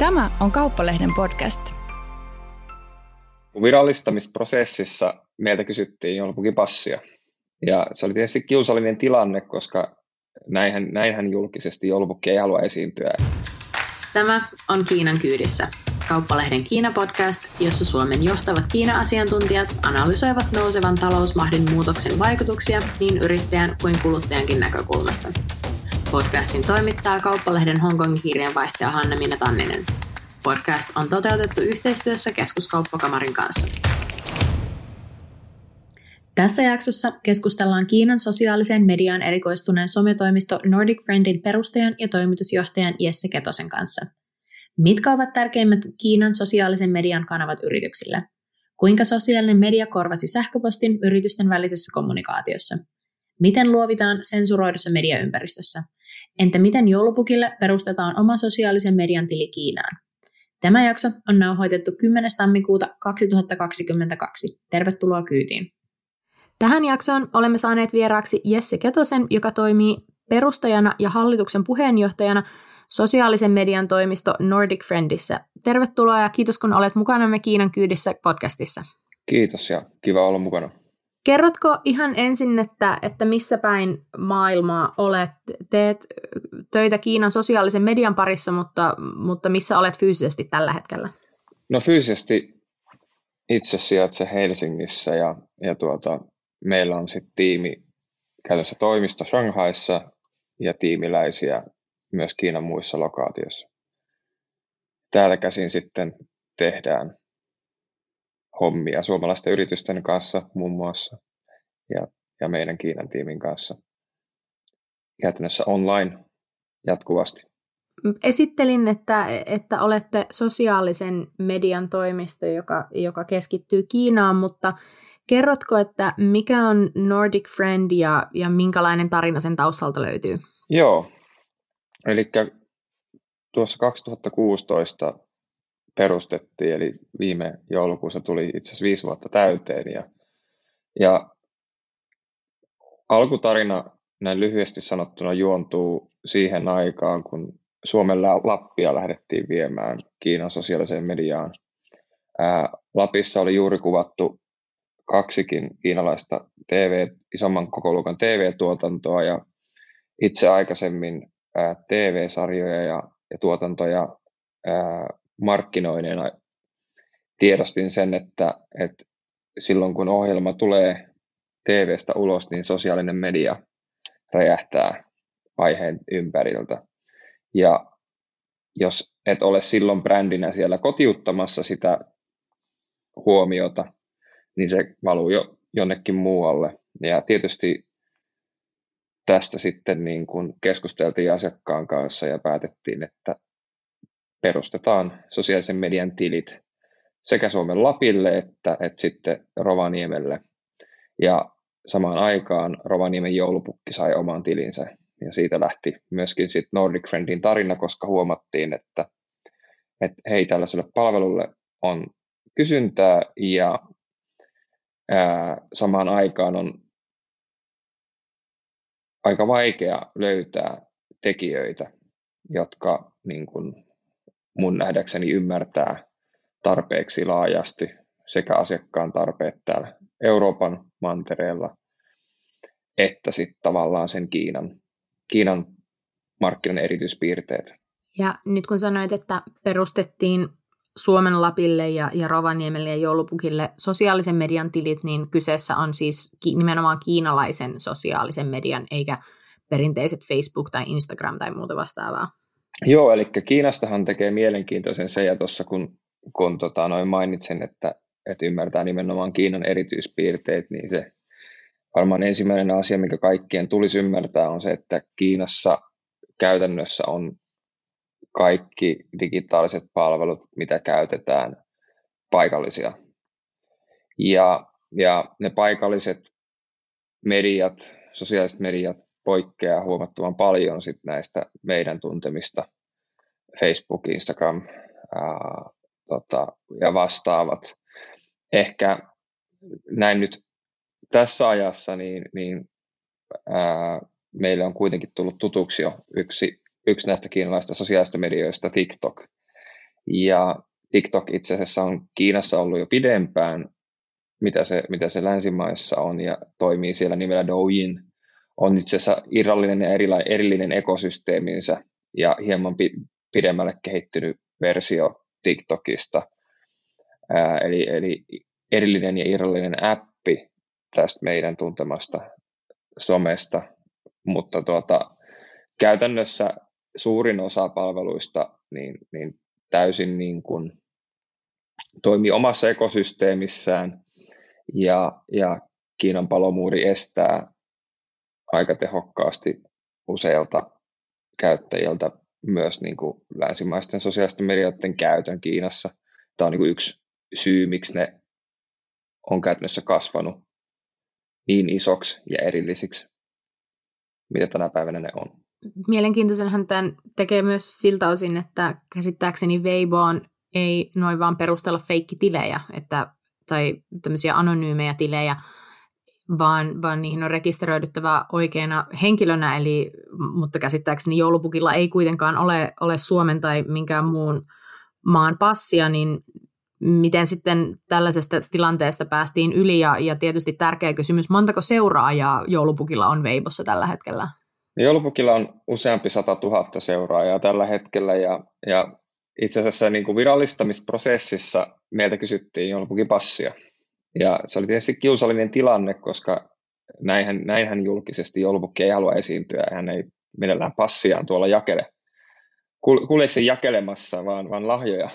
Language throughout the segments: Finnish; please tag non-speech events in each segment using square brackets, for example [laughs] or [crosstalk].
Tämä on Kauppalehden podcast. Virallistamisprosessissa meiltä kysyttiin joulupukin passia. Ja se oli tietysti kiusallinen tilanne, koska näinhän, näinhän julkisesti joulupukki ei halua esiintyä. Tämä on Kiinan kyydissä, Kauppalehden Kiina-podcast, jossa Suomen johtavat Kiina-asiantuntijat analysoivat nousevan talousmahdin muutoksen vaikutuksia niin yrittäjän kuin kuluttajankin näkökulmasta. Podcastin toimittaa Kauppalehden Hongkongin kirjanvaihtaja Hanna-Minna Tanninen. Podcast on toteutettu yhteistyössä Keskuskauppakamarin kanssa. Tässä jaksossa keskustellaan Kiinan sosiaaliseen mediaan erikoistuneen sometoimisto Nordic Friendin perustajan ja toimitusjohtajan Jesse Ketosen kanssa. Mitkä ovat tärkeimmät Kiinan sosiaalisen median kanavat yrityksille? Kuinka sosiaalinen media korvasi sähköpostin yritysten välisessä kommunikaatiossa? Miten luovitaan sensuroidussa mediaympäristössä? Entä miten joulupukille perustetaan oma sosiaalisen median tili Kiinaan? Tämä jakso on nauhoitettu 10. tammikuuta 2022. Tervetuloa kyytiin. Tähän jaksoon olemme saaneet vieraaksi Jesse Ketosen, joka toimii perustajana ja hallituksen puheenjohtajana sosiaalisen median toimisto Nordic Friendissä. Tervetuloa ja kiitos kun olet mukanamme Kiinan kyydissä podcastissa. Kiitos ja kiva olla mukana. Kerrotko ihan ensin, että, että missä päin maailmaa olet? Teet töitä Kiinan sosiaalisen median parissa, mutta, mutta missä olet fyysisesti tällä hetkellä? No fyysisesti itse sijaitsen Helsingissä ja, ja tuota, meillä on sitten tiimi käytössä toimisto Shanghaissa ja tiimiläisiä myös Kiinan muissa lokaatioissa. Täällä käsin sitten tehdään hommia suomalaisten yritysten kanssa muun muassa ja, ja meidän Kiinan tiimin kanssa käytännössä online jatkuvasti. Esittelin, että, että olette sosiaalisen median toimisto, joka, joka keskittyy Kiinaan, mutta kerrotko, että mikä on Nordic Friend ja, ja minkälainen tarina sen taustalta löytyy? Joo, eli tuossa 2016 perustettiin, eli viime joulukuussa tuli itse asiassa viisi vuotta täyteen. Ja, ja alkutarina näin lyhyesti sanottuna juontuu siihen aikaan, kun Suomen Lappia lähdettiin viemään Kiinan sosiaaliseen mediaan. Ää, Lapissa oli juuri kuvattu kaksikin kiinalaista TV, isomman kokoluokan TV-tuotantoa ja itse aikaisemmin ää, TV-sarjoja ja, ja tuotantoja ää, markkinoineena tiedostin sen, että, että silloin kun ohjelma tulee TVstä ulos, niin sosiaalinen media räjähtää aiheen ympäriltä. Ja jos et ole silloin brändinä siellä kotiuttamassa sitä huomiota, niin se valuu jo jonnekin muualle. Ja tietysti tästä sitten niin kuin keskusteltiin asiakkaan kanssa ja päätettiin, että perustetaan sosiaalisen median tilit sekä Suomen Lapille että, että sitten Rovaniemelle. Ja samaan aikaan Rovaniemen joulupukki sai oman tilinsä. Ja siitä lähti myöskin sitten Nordic Friendin tarina, koska huomattiin, että, että hei, tällaiselle palvelulle on kysyntää ja ää, samaan aikaan on aika vaikea löytää tekijöitä, jotka niin kuin, mun nähdäkseni ymmärtää tarpeeksi laajasti sekä asiakkaan tarpeet täällä Euroopan mantereella että sitten tavallaan sen Kiinan, Kiinan markkinan erityispiirteet. Ja nyt kun sanoit, että perustettiin Suomen Lapille ja, ja Rovaniemelle ja Joulupukille sosiaalisen median tilit, niin kyseessä on siis ki- nimenomaan kiinalaisen sosiaalisen median, eikä perinteiset Facebook tai Instagram tai muuta vastaavaa. Joo, eli Kiinastahan tekee mielenkiintoisen se, ja tuossa kun, kun tota, noin mainitsin, että, että ymmärtää nimenomaan Kiinan erityispiirteet, niin se varmaan ensimmäinen asia, mikä kaikkien tulisi ymmärtää, on se, että Kiinassa käytännössä on kaikki digitaaliset palvelut, mitä käytetään, paikallisia. Ja, ja ne paikalliset mediat, sosiaaliset mediat poikkeaa huomattavan paljon sit näistä meidän tuntemista Facebook, Instagram ää, tota, ja vastaavat. Ehkä näin nyt tässä ajassa, niin, niin ää, meille on kuitenkin tullut tutuksi jo yksi, yksi näistä kiinalaisista sosiaalista medioista, TikTok. Ja TikTok itse asiassa on Kiinassa ollut jo pidempään, mitä se, mitä se länsimaissa on, ja toimii siellä nimellä Douyin. On itse asiassa irrallinen ja erillinen ekosysteeminsä ja hieman pidemmälle kehittynyt versio TikTokista. Ää, eli, eli erillinen ja irrallinen appi tästä meidän tuntemasta somesta, mutta tuota, käytännössä suurin osa palveluista niin, niin täysin niin kuin toimii omassa ekosysteemissään ja, ja Kiinan palomuuri estää aika tehokkaasti useilta käyttäjiltä myös niin kuin länsimaisten sosiaalisten medioiden käytön Kiinassa. Tämä on niin kuin yksi syy, miksi ne on käytännössä kasvanut niin isoksi ja erillisiksi, mitä tänä päivänä ne on. Mielenkiintoisenhan tämän tekee myös siltä osin, että käsittääkseni Weiboon ei noin vaan perustella feikkitilejä että, tai tämmöisiä anonyymejä tilejä, vaan, vaan niihin on rekisteröidyttävä oikeana henkilönä, eli, mutta käsittääkseni joulupukilla ei kuitenkaan ole, ole Suomen tai minkään muun maan passia, niin miten sitten tällaisesta tilanteesta päästiin yli, ja, ja tietysti tärkeä kysymys, montako seuraajaa joulupukilla on Veibossa tällä hetkellä? Joulupukilla on useampi sata tuhatta seuraajaa tällä hetkellä, ja, ja itse asiassa niin kuin virallistamisprosessissa meiltä kysyttiin joulupukin passia, ja se oli tietysti kiusallinen tilanne, koska näinhän, näinhän julkisesti joulupukki ei halua esiintyä, hän ei mielellään passiaan tuolla jakele, kuljeksi jakelemassa, vaan, vaan lahjoja.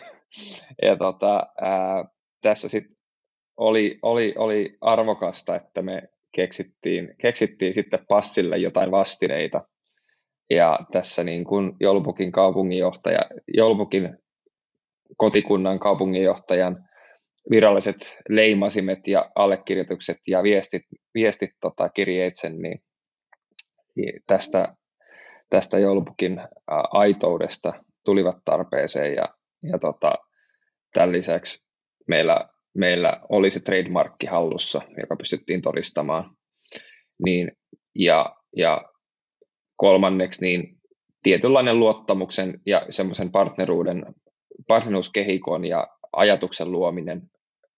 Ja tota, ää, tässä sitten oli, oli, oli arvokasta, että me keksittiin, keksittiin sitten passille jotain vastineita. Ja tässä niin kuin Joulupukin kaupunginjohtaja, Joulupukin kotikunnan kaupunginjohtajan viralliset leimasimet ja allekirjoitukset ja viestit, viestit tota, kirjeitsen, niin, niin tästä, tästä joulupukin aitoudesta tulivat tarpeeseen ja, ja tota, tämän lisäksi meillä, meillä oli se trademarkki hallussa, joka pystyttiin todistamaan. Niin, ja, ja kolmanneksi niin tietynlainen luottamuksen ja semmoisen partneruuden, partneruuskehikon ja ajatuksen luominen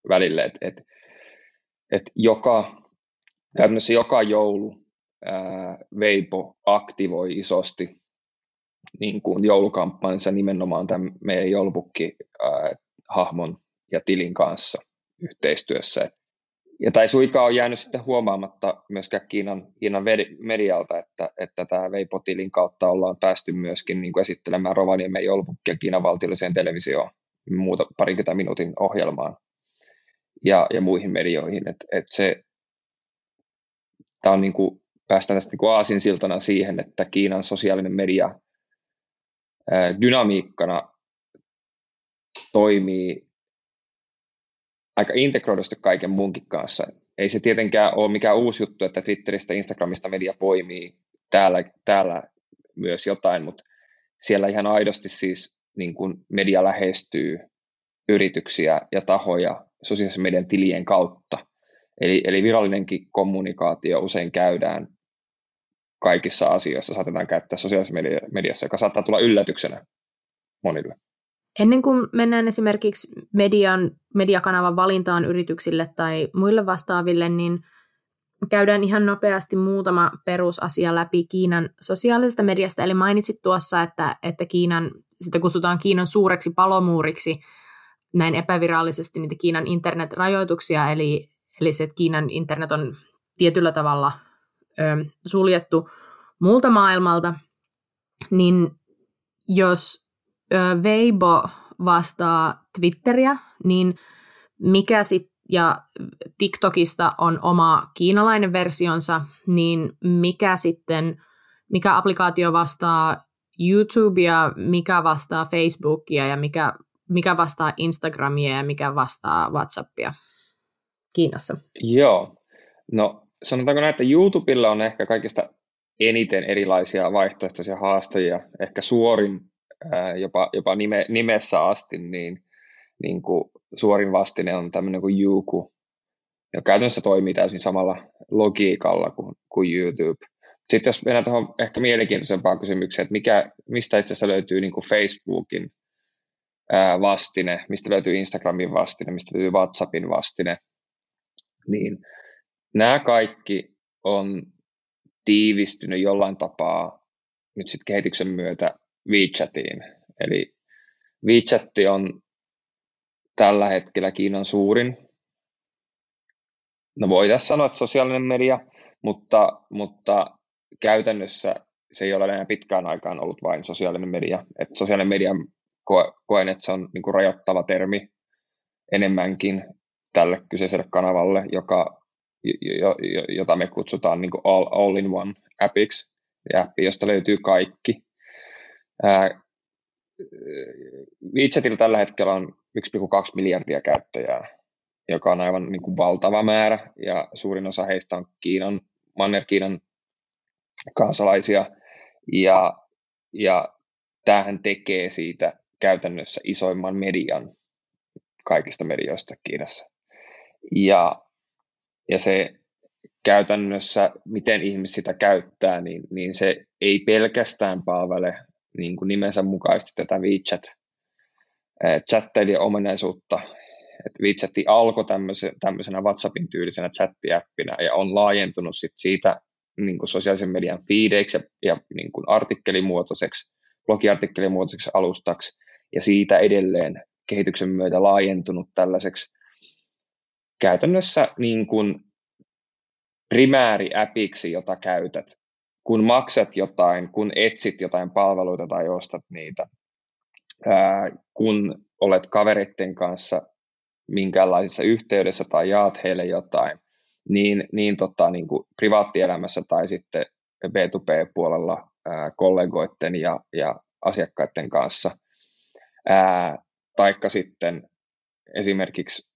välille, että et, et joka, käytännössä joka joulu ää, Veipo aktivoi isosti niin kuin joulukamppansa nimenomaan tämän meidän joulupukki-hahmon ja tilin kanssa yhteistyössä. Ja tai suikaa on jäänyt sitten huomaamatta myöskään Kiinan, Kiinan medialta, että, että tämä Veipo-tilin kautta ollaan päästy myöskin niin kuin esittelemään Rovaniemen joulupukkia Kiinan valtiolliseen televisioon muuta parikymmentä minuutin ohjelmaan ja, ja muihin medioihin. Et, et se, tämä on niin kuin, päästään tästä niin aasinsiltana siihen, että Kiinan sosiaalinen media ää, dynamiikkana toimii aika integroidusti kaiken muunkin kanssa. Ei se tietenkään ole mikään uusi juttu, että Twitteristä Instagramista media poimii täällä, täällä myös jotain, mutta siellä ihan aidosti siis niin kuin media lähestyy yrityksiä ja tahoja sosiaalisen median tilien kautta. Eli, eli virallinenkin kommunikaatio usein käydään kaikissa asioissa, saatetaan käyttää sosiaalisessa mediassa, joka saattaa tulla yllätyksenä monille. Ennen kuin mennään esimerkiksi median, mediakanavan valintaan yrityksille tai muille vastaaville, niin käydään ihan nopeasti muutama perusasia läpi Kiinan sosiaalisesta mediasta. Eli mainitsit tuossa, että, että Kiinan, sitä kutsutaan Kiinan suureksi palomuuriksi, näin epävirallisesti niitä Kiinan internetrajoituksia, eli, eli se, että Kiinan internet on tietyllä tavalla ö, suljettu muulta maailmalta, niin jos ö, Weibo vastaa Twitteriä, niin mikä sitten, ja TikTokista on oma kiinalainen versionsa, niin mikä sitten, mikä applikaatio vastaa YouTubea, mikä vastaa Facebookia ja mikä mikä vastaa Instagramia ja mikä vastaa WhatsAppia Kiinassa? Joo, no sanotaanko näin, että YouTubella on ehkä kaikista eniten erilaisia vaihtoehtoisia haastajia, ehkä suorin jopa, jopa nime, nimessä asti, niin, niin kuin suorin vastine on tämmöinen kuin Youku, ja käytännössä toimii täysin samalla logiikalla kuin, kuin YouTube. Sitten jos mennään tuohon ehkä mielenkiintoisempaan kysymykseen, että mikä, mistä itse asiassa löytyy niin kuin Facebookin vastine, mistä löytyy Instagramin vastine, mistä löytyy WhatsAppin vastine, niin nämä kaikki on tiivistynyt jollain tapaa nyt sitten kehityksen myötä WeChatiin. Eli WeChat on tällä hetkellä Kiinan suurin. No voitaisiin sanoa, että sosiaalinen media, mutta, mutta käytännössä se ei ole enää pitkään aikaan ollut vain sosiaalinen media. Et sosiaalinen media koen, että se on niin kuin rajoittava termi enemmänkin tälle kyseiselle kanavalle, joka, jota me kutsutaan niin kuin all, all in one appiksi, appi, josta löytyy kaikki. WeChatilla tällä hetkellä on 1,2 miljardia käyttäjää, joka on aivan niin kuin valtava määrä, ja suurin osa heistä on Kiinan, Manner-Kiinan kansalaisia, ja, ja tämähän tekee siitä käytännössä isoimman median kaikista medioista Kiinassa. Ja, ja se käytännössä, miten ihmiset sitä käyttää, niin, niin se ei pelkästään palvele niin kuin nimensä mukaisesti tätä WeChat chattailija-ominaisuutta. Et WeChat alkoi tämmöisenä WhatsAppin tyylisenä chattiäppinä ja on laajentunut sit siitä niin kuin sosiaalisen median feedeiksi ja, ja niin kuin artikkelimuotoiseksi, blogiartikkelimuotoiseksi alustaksi ja siitä edelleen kehityksen myötä laajentunut tällaiseksi käytännössä niin kuin primääriäpiksi, jota käytät, kun maksat jotain, kun etsit jotain palveluita tai ostat niitä, ää, kun olet kavereiden kanssa minkäänlaisessa yhteydessä tai jaat heille jotain, niin, niin, tota, niin kuin privaattielämässä tai sitten B2B-puolella ää, kollegoiden ja, ja asiakkaiden kanssa, ää, taikka sitten esimerkiksi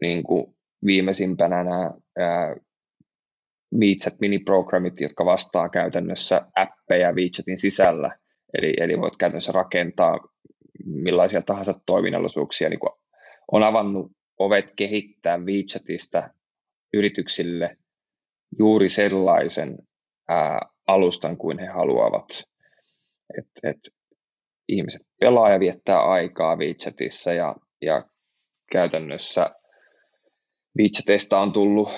niin kuin viimeisimpänä nämä ää, mini-programmit, jotka vastaa käytännössä appeja WeChatin sisällä, eli, eli voit käytännössä rakentaa millaisia tahansa toiminnallisuuksia, niin on avannut ovet kehittää WeChatista yrityksille juuri sellaisen ää, alustan kuin he haluavat. Et, et ihmiset pelaa ja viettää aikaa WeChatissa ja, ja käytännössä WeChatista on tullut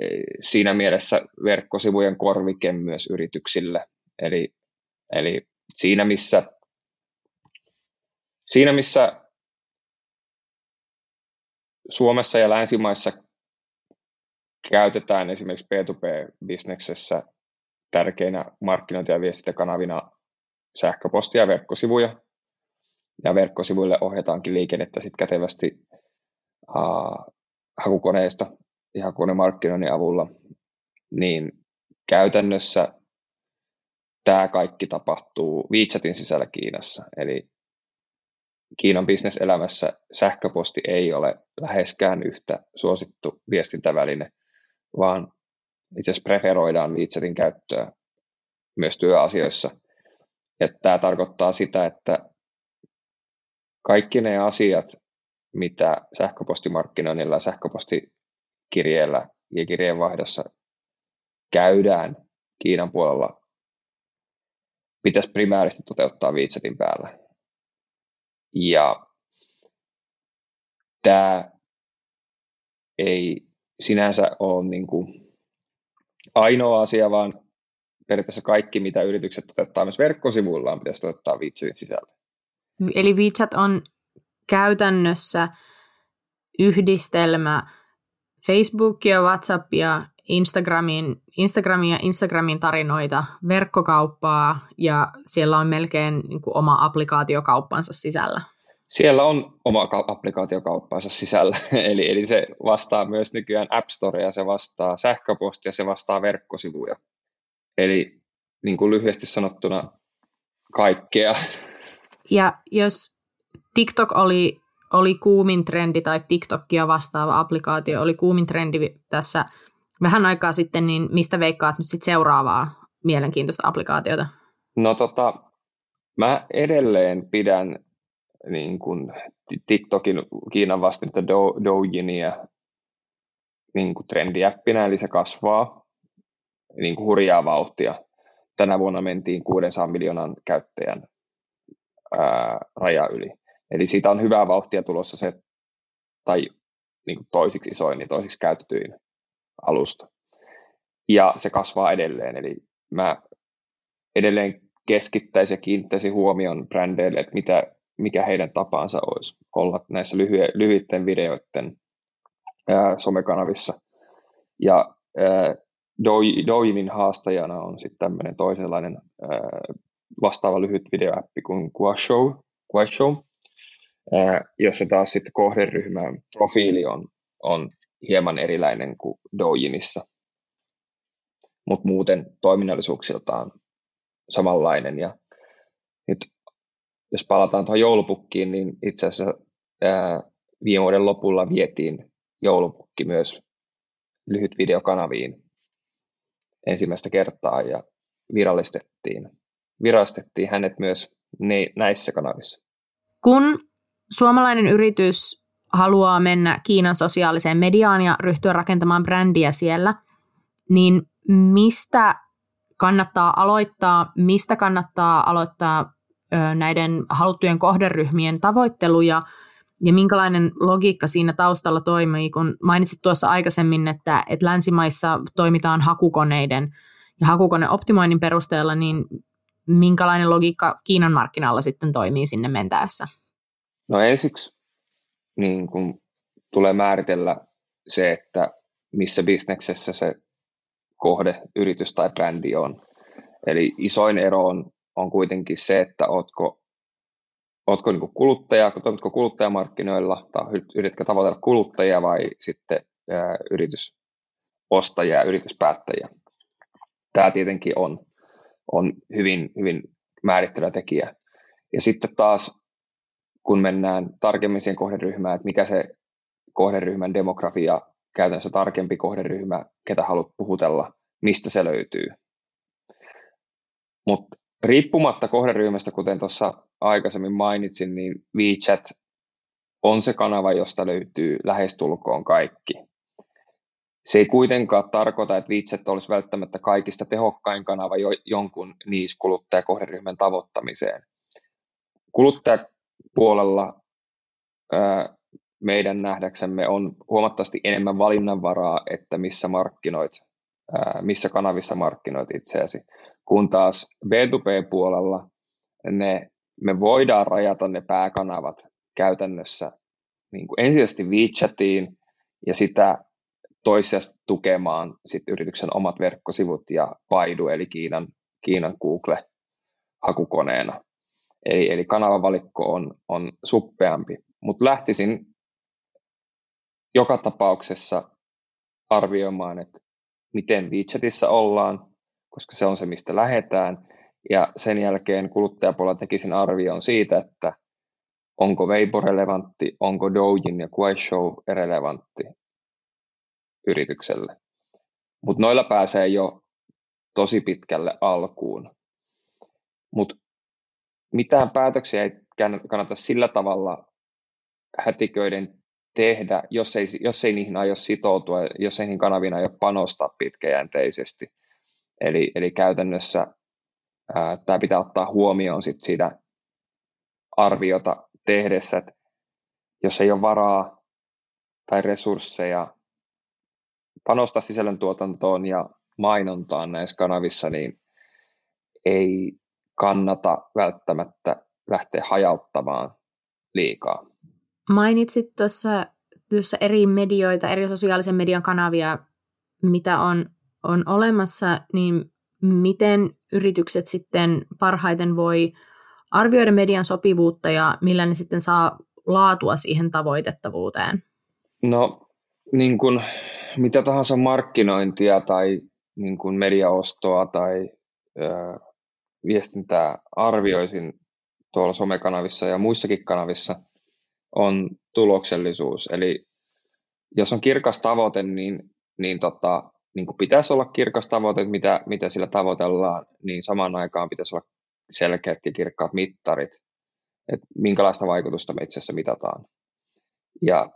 e, siinä mielessä verkkosivujen korvike myös yrityksille. Eli, eli siinä, missä, siinä missä Suomessa ja länsimaissa käytetään esimerkiksi B2B-bisneksessä tärkeinä markkinointi- ja viestintäkanavina sähköpostia ja verkkosivuja. Ja verkkosivuille ohjataankin liikennettä sitten kätevästi uh, hakukoneesta ja hakukonemarkkinoinnin avulla, niin käytännössä tämä kaikki tapahtuu WeChatin sisällä Kiinassa. Eli Kiinan bisneselämässä sähköposti ei ole läheskään yhtä suosittu viestintäväline, vaan itse asiassa preferoidaan WeChatin käyttöä myös työasioissa. Ja tämä tarkoittaa sitä, että kaikki ne asiat, mitä sähköpostimarkkinoinnilla sähköpostikirjeellä ja kirjeenvaihdossa käydään Kiinan puolella, pitäisi primääristi toteuttaa WeChatin päällä. Ja tämä ei sinänsä ole niin kuin ainoa asia, vaan periaatteessa kaikki, mitä yritykset toteuttaa myös verkkosivuillaan, pitäisi toteuttaa WeChatin sisällä. Eli WeChat on käytännössä yhdistelmä Facebookia, WhatsAppia, Instagramin, Instagramin ja Instagramin tarinoita, verkkokauppaa ja siellä on melkein niin kuin oma applikaatiokauppansa sisällä. Siellä on oma applikaatiokauppansa sisällä, [laughs] eli, eli se vastaa myös nykyään App Storea, se vastaa sähköpostia, se vastaa verkkosivuja. Eli niin kuin lyhyesti sanottuna kaikkea. Ja jos TikTok oli, oli kuumin trendi tai TikTokia vastaava applikaatio oli kuumin trendi tässä vähän aikaa sitten, niin mistä veikkaat nyt sitten seuraavaa mielenkiintoista applikaatiota? No tota, mä edelleen pidän niin kuin TikTokin Kiinan vastinta Douyinia niin kuin trendiäppinä, eli se kasvaa niin kuin hurjaa vauhtia. Tänä vuonna mentiin 600 miljoonan käyttäjän ää, raja yli. Eli siitä on hyvää vauhtia tulossa se, tai niin kuin toisiksi isoin, niin toisiksi käytetyin alusta. Ja se kasvaa edelleen, eli mä edelleen keskittäisin ja kiinnittäisin huomion brändeille, että mitä, mikä heidän tapansa olisi olla näissä lyhye, lyhyiden videoiden ää, somekanavissa. Ja ää, Douyin haastajana on sitten tämmöinen toisenlainen ää, vastaava lyhyt videoäppi kuin Guashow, Guashow. Ää, jossa taas sitten kohderyhmän profiili on, on hieman erilainen kuin Doujinissa, mutta muuten toiminnallisuuksiltaan samanlainen. Ja nyt jos palataan tuohon joulupukkiin, niin itse asiassa ää, viime vuoden lopulla vietiin joulupukki myös lyhyt videokanaviin ensimmäistä kertaa ja virallistettiin, virallistettiin hänet myös ne, näissä kanavissa. Kun suomalainen yritys haluaa mennä Kiinan sosiaaliseen mediaan ja ryhtyä rakentamaan brändiä siellä, niin mistä kannattaa aloittaa, mistä kannattaa aloittaa näiden haluttujen kohderyhmien tavoittelu ja, ja minkälainen logiikka siinä taustalla toimii, kun mainitsit tuossa aikaisemmin, että, että länsimaissa toimitaan hakukoneiden ja hakukoneoptimoinnin perusteella, niin minkälainen logiikka Kiinan markkinalla sitten toimii sinne mentäessä? No ensiksi niin kun tulee määritellä se, että missä bisneksessä se kohde, yritys tai brändi on. Eli isoin ero on, on kuitenkin se, että ootko, ootko niin kuluttaja, toimitko kuluttajamarkkinoilla tai yritätkö tavoitella kuluttajia vai sitten yritysostajia ja yrityspäättäjiä. Tämä tietenkin on, on hyvin, hyvin määrittelevä tekijä. Ja sitten taas, kun mennään tarkemmin siihen kohderyhmään, että mikä se kohderyhmän demografia käytännössä tarkempi kohderyhmä, ketä haluat puhutella, mistä se löytyy. Mutta riippumatta kohderyhmästä, kuten tuossa aikaisemmin mainitsin, niin WeChat on se kanava, josta löytyy lähestulkoon kaikki. Se ei kuitenkaan tarkoita, että WeChat olisi välttämättä kaikista tehokkain kanava jo, jonkun niis kuluttajakohderyhmän tavoittamiseen. Kuluttajapuolella ää, meidän nähdäksemme on huomattavasti enemmän valinnanvaraa, että missä markkinoit, missä kanavissa markkinoit itseäsi, kun taas B2B-puolella ne, me voidaan rajata ne pääkanavat käytännössä niin kuin ensisijaisesti WeChatiin ja sitä toisesta tukemaan sit yrityksen omat verkkosivut ja Baidu, eli Kiinan, Kiinan Google hakukoneena. Eli, eli kanavavalikko on, on suppeampi. Mutta lähtisin joka tapauksessa arvioimaan, että miten WeChatissa ollaan, koska se on se, mistä lähdetään. Ja sen jälkeen kuluttajapuolella tekisin arvion siitä, että onko Weibo relevantti, onko Doujin ja Kuaishou relevantti yritykselle. Mutta noilla pääsee jo tosi pitkälle alkuun. Mutta mitään päätöksiä ei kannata sillä tavalla hätiköiden tehdä, jos ei, jos ei niihin aio sitoutua, jos ei niihin kanaviin aio panostaa pitkäjänteisesti. Eli, eli käytännössä tämä pitää ottaa huomioon sit siitä arviota tehdessä, että jos ei ole varaa tai resursseja panostaa sisällöntuotantoon ja mainontaan näissä kanavissa, niin ei kannata välttämättä lähteä hajauttamaan liikaa. Mainitsit tuossa, tuossa eri medioita, eri sosiaalisen median kanavia, mitä on, on olemassa, niin miten yritykset sitten parhaiten voi arvioida median sopivuutta ja millä ne sitten saa laatua siihen tavoitettavuuteen? No, niin kuin mitä tahansa markkinointia tai niin kuin mediaostoa tai ö, viestintää arvioisin tuolla somekanavissa ja muissakin kanavissa – on tuloksellisuus. Eli jos on kirkas tavoite, niin, niin, tota, niin kuin pitäisi olla kirkas tavoite, mitä, mitä sillä tavoitellaan, niin samaan aikaan pitäisi olla selkeät ja kirkkaat mittarit, että minkälaista vaikutusta me itse asiassa mitataan. Ja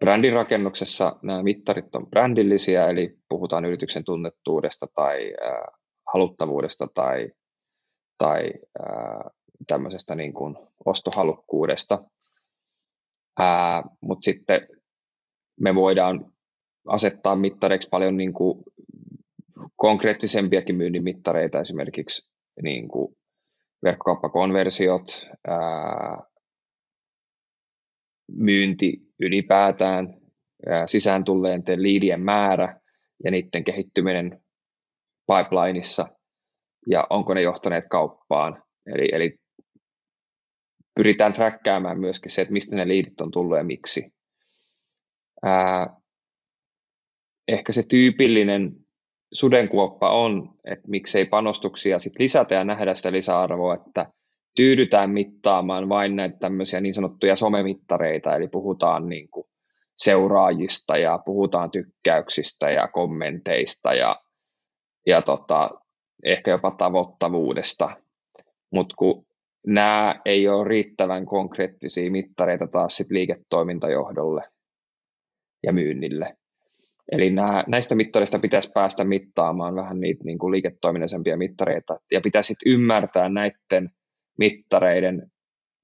brändin rakennuksessa nämä mittarit on brändillisiä, eli puhutaan yrityksen tunnettuudesta tai äh, haluttavuudesta tai, tai äh, tämmöisestä niin kuin ostohalukkuudesta. Mutta sitten me voidaan asettaa mittareiksi paljon niin kuin konkreettisempiakin myynnin mittareita, esimerkiksi niin kuin verkkokauppakonversiot, ää, myynti ylipäätään, ää, sisään tulleenten liidien määrä ja niiden kehittyminen pipelineissa ja onko ne johtaneet kauppaan. Eli, eli pyritään träkkäämään myöskin se, että mistä ne liidit on tullut ja miksi. Ää, ehkä se tyypillinen sudenkuoppa on, että miksei panostuksia sit lisätä ja nähdä sitä lisäarvoa, että tyydytään mittaamaan vain näitä tämmöisiä niin sanottuja somemittareita, eli puhutaan niin kuin seuraajista ja puhutaan tykkäyksistä ja kommenteista ja, ja tota, ehkä jopa tavoittavuudesta, mutta kun nämä ei ole riittävän konkreettisia mittareita taas sit liiketoimintajohdolle ja myynnille. Eli nämä, näistä mittareista pitäisi päästä mittaamaan vähän niitä niin kuin liiketoiminnallisempia mittareita, ja pitäisi ymmärtää näiden mittareiden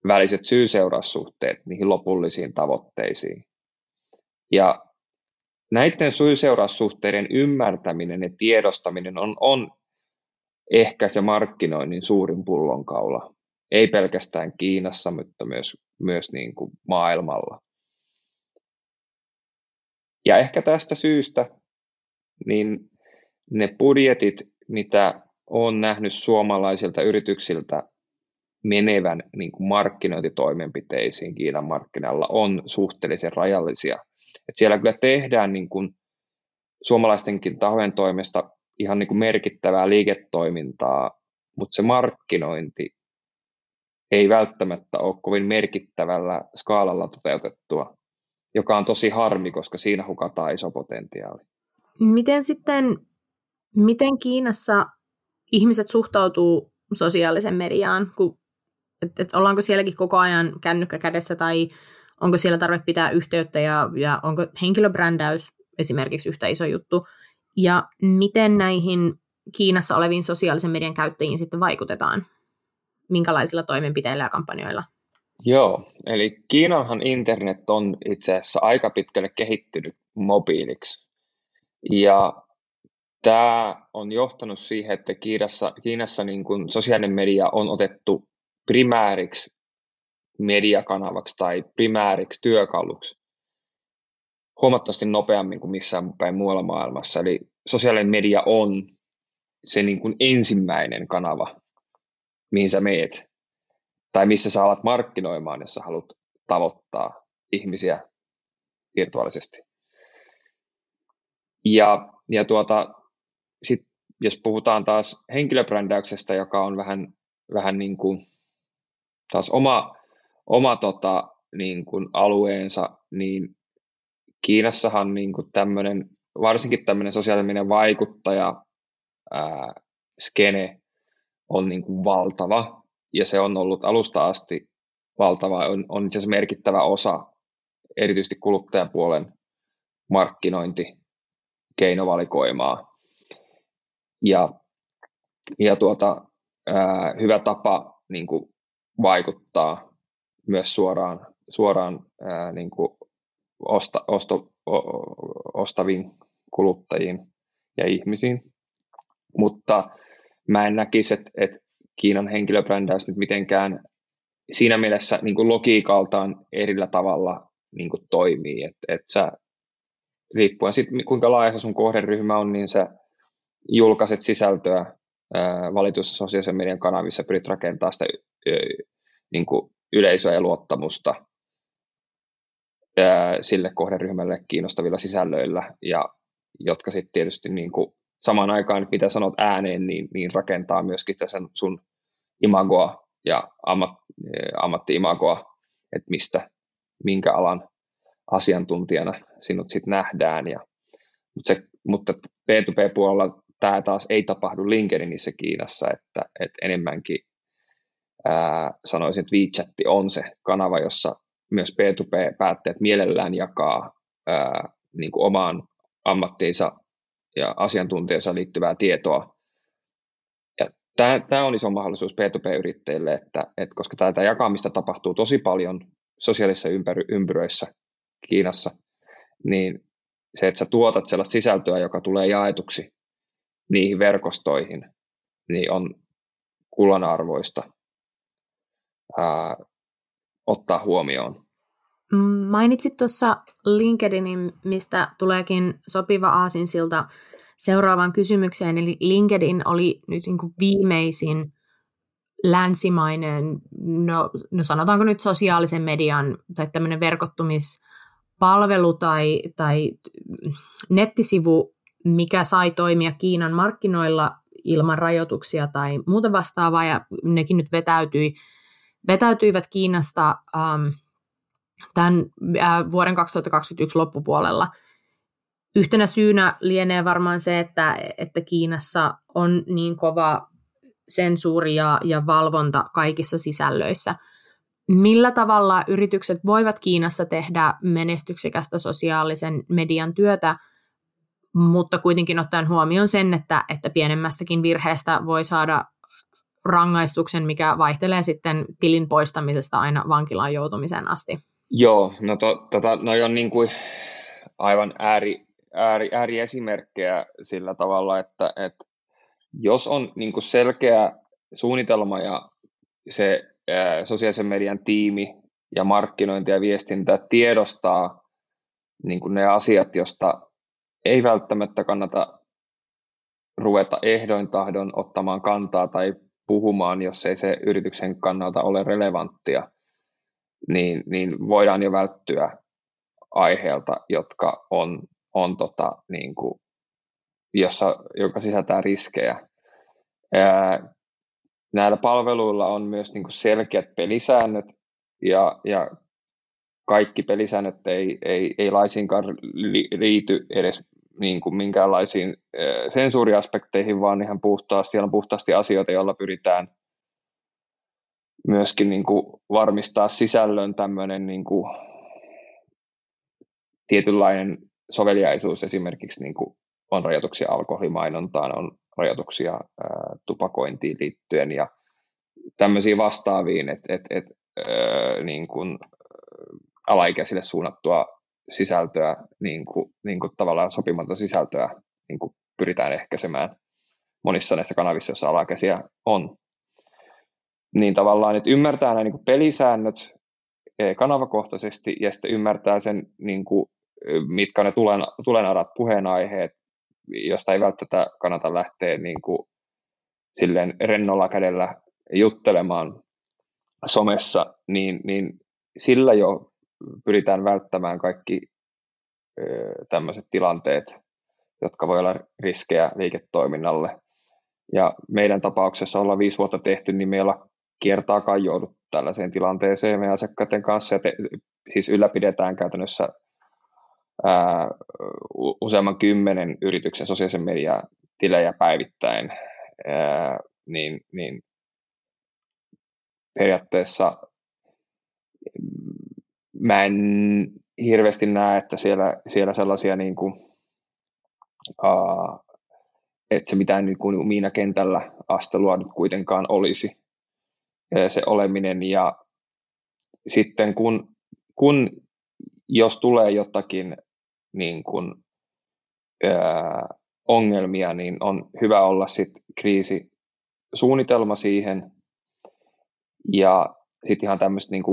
väliset syy-seuraussuhteet niihin lopullisiin tavoitteisiin. Ja näiden syy-seuraussuhteiden ymmärtäminen ja tiedostaminen on, on ehkä se markkinoinnin suurin pullonkaula. Ei pelkästään Kiinassa, mutta myös, myös niin kuin maailmalla. Ja ehkä tästä syystä niin ne budjetit, mitä olen nähnyt suomalaisilta yrityksiltä menevän niin kuin markkinointitoimenpiteisiin Kiinan markkinalla, on suhteellisen rajallisia. Et siellä kyllä tehdään niin kuin suomalaistenkin tahojen toimesta ihan niin kuin merkittävää liiketoimintaa, mutta se markkinointi ei välttämättä ole kovin merkittävällä skaalalla toteutettua joka on tosi harmi, koska siinä hukataan iso potentiaali. Miten sitten, miten Kiinassa ihmiset suhtautuu sosiaalisen mediaan, kun, et, et ollaanko sielläkin koko ajan kännykkä kädessä tai onko siellä tarve pitää yhteyttä ja, ja onko henkilöbrändäys esimerkiksi yhtä iso juttu, ja miten näihin Kiinassa oleviin sosiaalisen median käyttäjiin sitten vaikutetaan, minkälaisilla toimenpiteillä ja kampanjoilla? Joo, eli Kiinanhan internet on itse asiassa aika pitkälle kehittynyt mobiiliksi. Ja tämä on johtanut siihen, että Kiinassa, Kiinassa niin kuin sosiaalinen media on otettu primääriksi mediakanavaksi tai primääriksi työkaluksi huomattavasti nopeammin kuin missään päin muualla maailmassa. Eli sosiaalinen media on se niin kuin ensimmäinen kanava, mihin sä meet tai missä sä alat markkinoimaan, jos sä haluat tavoittaa ihmisiä virtuaalisesti. Ja, ja tuota, sit, jos puhutaan taas henkilöbrändäyksestä, joka on vähän, vähän niin kuin taas oma, oma tota, niin kuin alueensa, niin Kiinassahan niin kuin tämmönen, varsinkin tämmöinen sosiaalinen vaikuttaja ää, skene on niin kuin valtava ja se on ollut alusta asti valtava, on, on itse asiassa merkittävä osa erityisesti kuluttajapuolen markkinointi keinovalikoimaa. Ja, ja tuota, ää, hyvä tapa niin kuin vaikuttaa myös suoraan, suoraan ää, niin kuin osta, osto, o, ostaviin kuluttajiin ja ihmisiin. Mutta mä en näkisi, että, että Kiinan henkilöbrändäys nyt mitenkään siinä mielessä niin kuin logiikaltaan erillä tavalla niin kuin toimii, että et sä riippuen sitten kuinka laaja sun kohderyhmä on, niin sä julkaiset sisältöä valitussa sosiaalisen median kanavissa, pyrit rakentamaan sitä niin kuin yleisöä ja luottamusta sille kohderyhmälle kiinnostavilla sisällöillä, ja jotka sitten tietysti niin kuin samaan aikaan, mitä sanot ääneen, niin, niin rakentaa myöskin tässä sun imagoa ja ammat, eh, ammatti-imagoa, että mistä, minkä alan asiantuntijana sinut sitten nähdään. Ja, mutta, se, mutta P2P-puolella tämä taas ei tapahdu LinkedInissä Kiinassa, että, että enemmänkin ää, sanoisin, että WeChat on se kanava, jossa myös P2P-päättäjät mielellään jakaa ää, niin kuin omaan ammattiinsa ja asiantuntijansa liittyvää tietoa. Ja tämä, tämä on iso mahdollisuus P2P-yrittäjille, että, että koska tätä jakamista tapahtuu tosi paljon sosiaalisissa ympärö, ympyröissä Kiinassa, niin se, että sä tuotat sellaista sisältöä, joka tulee jaetuksi niihin verkostoihin, niin on kullanarvoista ää, ottaa huomioon. Mm, mainitsit tuossa LinkedInin, mistä tuleekin sopiva aasinsilta seuraavaan kysymykseen. Eli LinkedIn oli nyt niin kuin viimeisin länsimainen, no, no sanotaanko nyt sosiaalisen median tai tämmöinen verkottumispalvelu tai, tai nettisivu, mikä sai toimia Kiinan markkinoilla ilman rajoituksia tai muuta vastaavaa, ja nekin nyt vetäytyi, vetäytyivät Kiinasta ähm, tämän vuoden 2021 loppupuolella. Yhtenä syynä lienee varmaan se, että, että Kiinassa on niin kova sensuuri ja, ja valvonta kaikissa sisällöissä. Millä tavalla yritykset voivat Kiinassa tehdä menestyksekästä sosiaalisen median työtä, mutta kuitenkin ottaen huomioon sen, että, että pienemmästäkin virheestä voi saada rangaistuksen, mikä vaihtelee sitten tilin poistamisesta aina vankilaan joutumiseen asti? Joo, no to, tota, noi on niin kuin aivan ääri, ääri, ääriesimerkkejä sillä tavalla, että, että jos on niin kuin selkeä suunnitelma ja se ää, sosiaalisen median tiimi ja markkinointi ja viestintä tiedostaa niin kuin ne asiat, josta ei välttämättä kannata ruveta ehdoin tahdon ottamaan kantaa tai puhumaan, jos ei se yrityksen kannalta ole relevanttia, niin, niin voidaan jo välttyä aiheelta, jotka on, on tota, niin kuin, jossa, joka sisältää riskejä. Ää, näillä palveluilla on myös niin kuin selkeät pelisäännöt ja, ja kaikki pelisäännöt ei, ei, ei laisinkaan liity edes niin kuin minkäänlaisiin sensuuriaspekteihin, vaan ihan puhtaasti, siellä on puhtaasti asioita, joilla pyritään myöskin niin kuin varmistaa sisällön tämmöinen niin kuin tietynlainen soveliaisuus esimerkiksi niin kuin on rajoituksia alkoholimainontaan, on rajoituksia ää, tupakointiin liittyen ja tämmöisiin vastaaviin, että et, et, niin kuin, alaikäisille suunnattua sisältöä, niin kuin, niin kuin tavallaan sopimatonta sisältöä niin kuin pyritään ehkäisemään monissa näissä kanavissa, joissa alaikäisiä on. Niin tavallaan, että ymmärtää nämä niin pelisäännöt e, kanavakohtaisesti ja sitten ymmärtää sen, niin kuin, mitkä on ne tulen, tulenarat puheenaiheet, josta ei välttämättä kannata lähteä niin kuin, silleen rennolla kädellä juttelemaan somessa, niin, niin sillä jo pyritään välttämään kaikki tämmöiset tilanteet, jotka voi olla riskejä liiketoiminnalle. Ja meidän tapauksessa ollaan viisi vuotta tehty, niin meillä kiertaakaan joudut tällaiseen tilanteeseen meidän asiakkaiden kanssa. Ja te, siis ylläpidetään käytännössä ää, useamman kymmenen yrityksen sosiaalisen median tilejä päivittäin, ää, niin, niin periaatteessa mä en hirveästi näe, että siellä, siellä sellaisia niin kuin, uh, että se mitään niin kuin Miina kentällä astelua nyt kuitenkaan olisi se oleminen. Ja sitten kun, kun jos tulee jotakin niin kuin, ää, ongelmia, niin on hyvä olla sitten kriisisuunnitelma siihen. Ja sitten ihan tämmöiset niin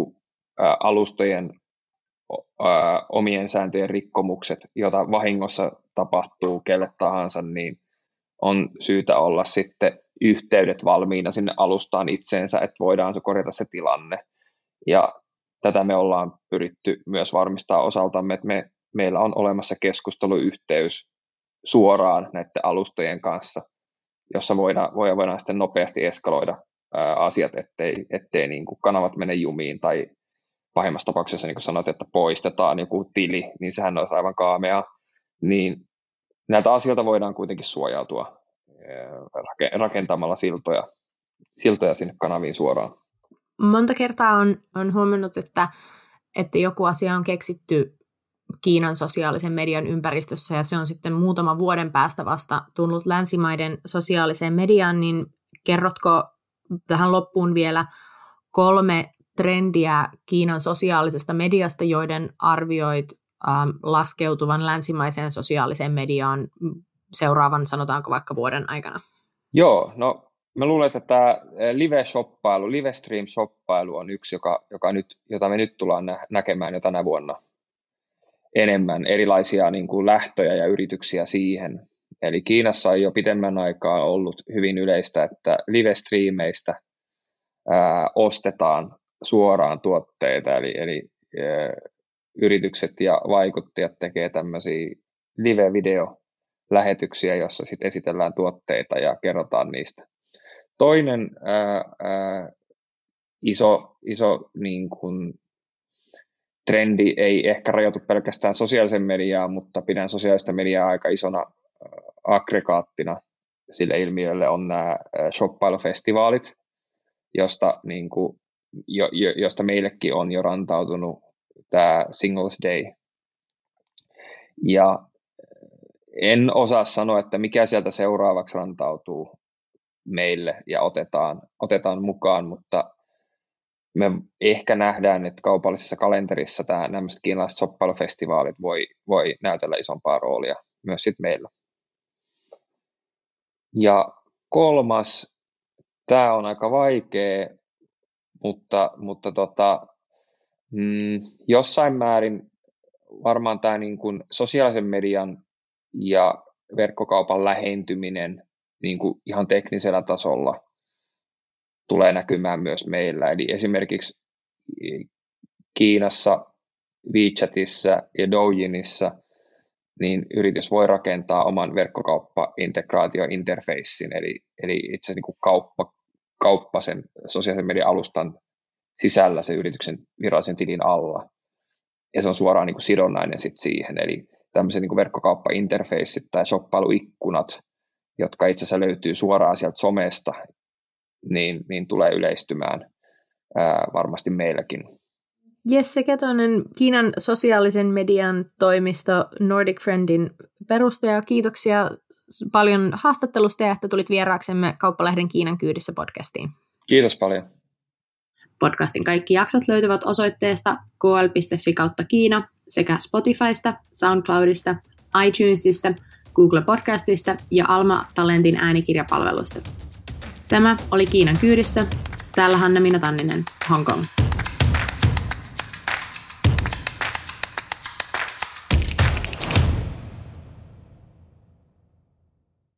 alustojen ää, omien sääntöjen rikkomukset, joita vahingossa tapahtuu kelle tahansa, niin on syytä olla sitten yhteydet valmiina sinne alustaan itseensä, että voidaan se korjata se tilanne. Ja tätä me ollaan pyritty myös varmistaa osaltamme, että me, meillä on olemassa keskusteluyhteys suoraan näiden alustojen kanssa, jossa voidaan, voidaan sitten nopeasti eskaloida ää, asiat, ettei, ettei niin kuin kanavat mene jumiin tai pahimmassa tapauksessa, niin kuin sanoit, että poistetaan joku tili, niin sehän olisi aivan kaamea, niin näiltä asioilta voidaan kuitenkin suojautua eh, rakentamalla siltoja, siltoja sinne kanaviin suoraan. Monta kertaa on, on huomannut, että, että joku asia on keksitty Kiinan sosiaalisen median ympäristössä ja se on sitten muutama vuoden päästä vasta tullut länsimaiden sosiaaliseen mediaan, niin kerrotko tähän loppuun vielä kolme trendiä Kiinan sosiaalisesta mediasta, joiden arvioit ähm, laskeutuvan länsimaiseen sosiaaliseen mediaan seuraavan, sanotaanko vaikka vuoden aikana? Joo, no mä luulen, että tämä live-shoppailu, live-stream-shoppailu on yksi, joka, joka nyt, jota me nyt tullaan nä- näkemään jo tänä vuonna enemmän, erilaisia niin kuin lähtöjä ja yrityksiä siihen. Eli Kiinassa on jo pitemmän aikaa ollut hyvin yleistä, että live-striimeistä ää, ostetaan suoraan tuotteita, eli, eli yritykset ja vaikuttajat tekee tämmöisiä live-video-lähetyksiä, jossa sitten esitellään tuotteita ja kerrotaan niistä. Toinen ää, ää, iso, iso niin kuin, trendi ei ehkä rajoitu pelkästään sosiaalisen mediaan, mutta pidän sosiaalista mediaa aika isona aggregaattina sille ilmiölle on nämä shoppailufestivaalit, josta, niin kuin, jo, josta meillekin on jo rantautunut tämä Singles Day. Ja en osaa sanoa, että mikä sieltä seuraavaksi rantautuu meille ja otetaan, otetaan mukaan, mutta me ehkä nähdään, että kaupallisessa kalenterissa tämä, nämä kiinalaiset soppailufestivaalit voi, voi näytellä isompaa roolia myös sit meillä. Ja kolmas, tämä on aika vaikea, mutta, mutta tota, mm, jossain määrin varmaan tämä niin kuin sosiaalisen median ja verkkokaupan lähentyminen niin kuin ihan teknisellä tasolla tulee näkymään myös meillä. Eli esimerkiksi Kiinassa, WeChatissa ja Doujinissa niin yritys voi rakentaa oman verkkokauppa-integraatio-interfacein, eli, eli itse niin kuin kauppa, kauppa sen sosiaalisen median alustan sisällä se yrityksen virallisen tilin alla. Ja se on suoraan niin kuin sidonnainen sit siihen, eli tämmöiset niin verkkokauppa-interfaceit tai shoppailuikkunat, jotka itse asiassa löytyy suoraan sieltä somesta, niin, niin tulee yleistymään ää, varmasti meilläkin. Jesse Ketonen, Kiinan sosiaalisen median toimisto Nordic Friendin perustaja. Kiitoksia paljon haastattelusta ja että tulit vieraaksemme Kauppalehden Kiinan kyydissä podcastiin. Kiitos paljon. Podcastin kaikki jaksot löytyvät osoitteesta kl.fi kautta Kiina sekä Spotifysta, SoundCloudista, iTunesista, Google Podcastista ja Alma Talentin äänikirjapalvelusta. Tämä oli Kiinan kyydissä. Täällä Hanna Minna Tanninen, Hong Kong.